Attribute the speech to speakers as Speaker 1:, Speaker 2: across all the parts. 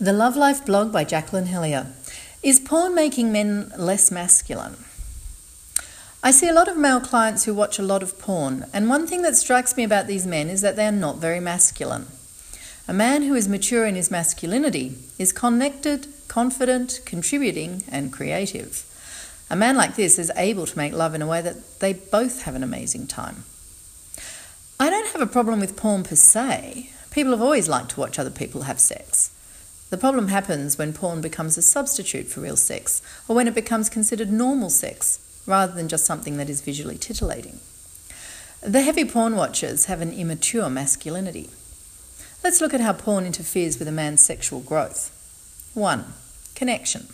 Speaker 1: The Love Life blog by Jacqueline Hellyer. Is porn making men less masculine? I see a lot of male clients who watch a lot of porn, and one thing that strikes me about these men is that they are not very masculine. A man who is mature in his masculinity is connected, confident, contributing, and creative. A man like this is able to make love in a way that they both have an amazing time. I don't have a problem with porn per se. People have always liked to watch other people have sex. The problem happens when porn becomes a substitute for real sex, or when it becomes considered normal sex, rather than just something that is visually titillating. The heavy porn watchers have an immature masculinity. Let's look at how porn interferes with a man's sexual growth. 1. Connection.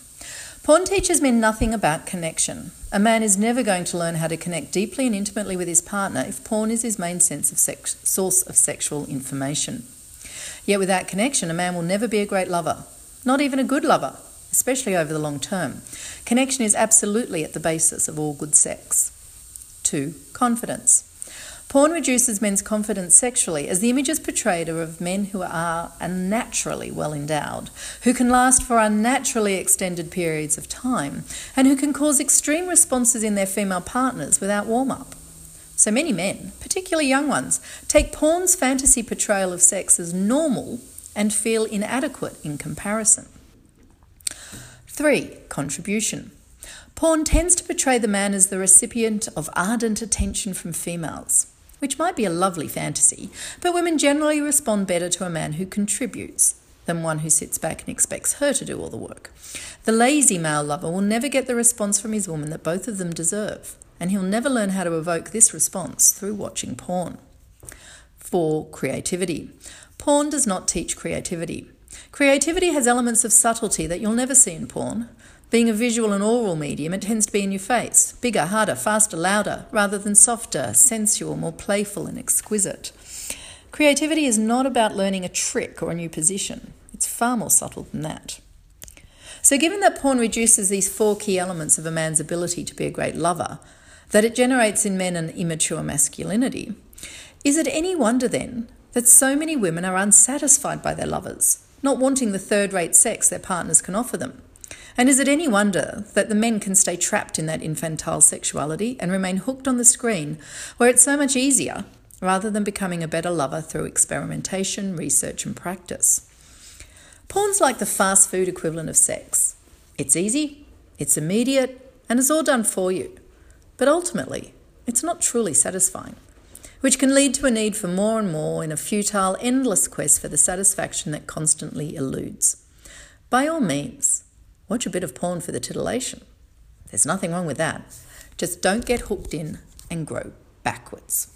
Speaker 1: Porn teaches men nothing about connection. A man is never going to learn how to connect deeply and intimately with his partner if porn is his main sense of sex, source of sexual information. Yet without connection, a man will never be a great lover, not even a good lover, especially over the long term. Connection is absolutely at the basis of all good sex. 2. Confidence. Porn reduces men's confidence sexually as the images portrayed are of men who are unnaturally well endowed, who can last for unnaturally extended periods of time, and who can cause extreme responses in their female partners without warm up. So many men, particularly young ones, take porn's fantasy portrayal of sex as normal and feel inadequate in comparison. 3. Contribution. Porn tends to portray the man as the recipient of ardent attention from females, which might be a lovely fantasy, but women generally respond better to a man who contributes than one who sits back and expects her to do all the work. The lazy male lover will never get the response from his woman that both of them deserve and he'll never learn how to evoke this response through watching porn. 4. Creativity. Porn does not teach creativity. Creativity has elements of subtlety that you'll never see in porn. Being a visual and oral medium, it tends to be in your face bigger, harder, faster, louder, rather than softer, sensual, more playful, and exquisite. Creativity is not about learning a trick or a new position, it's far more subtle than that. So, given that porn reduces these four key elements of a man's ability to be a great lover, that it generates in men an immature masculinity, is it any wonder then that so many women are unsatisfied by their lovers, not wanting the third rate sex their partners can offer them? And is it any wonder that the men can stay trapped in that infantile sexuality and remain hooked on the screen, where it's so much easier, rather than becoming a better lover through experimentation, research, and practice? Porn's like the fast food equivalent of sex. It's easy, it's immediate, and it's all done for you. But ultimately, it's not truly satisfying, which can lead to a need for more and more in a futile, endless quest for the satisfaction that constantly eludes. By all means, watch a bit of porn for the titillation. There's nothing wrong with that. Just don't get hooked in and grow backwards.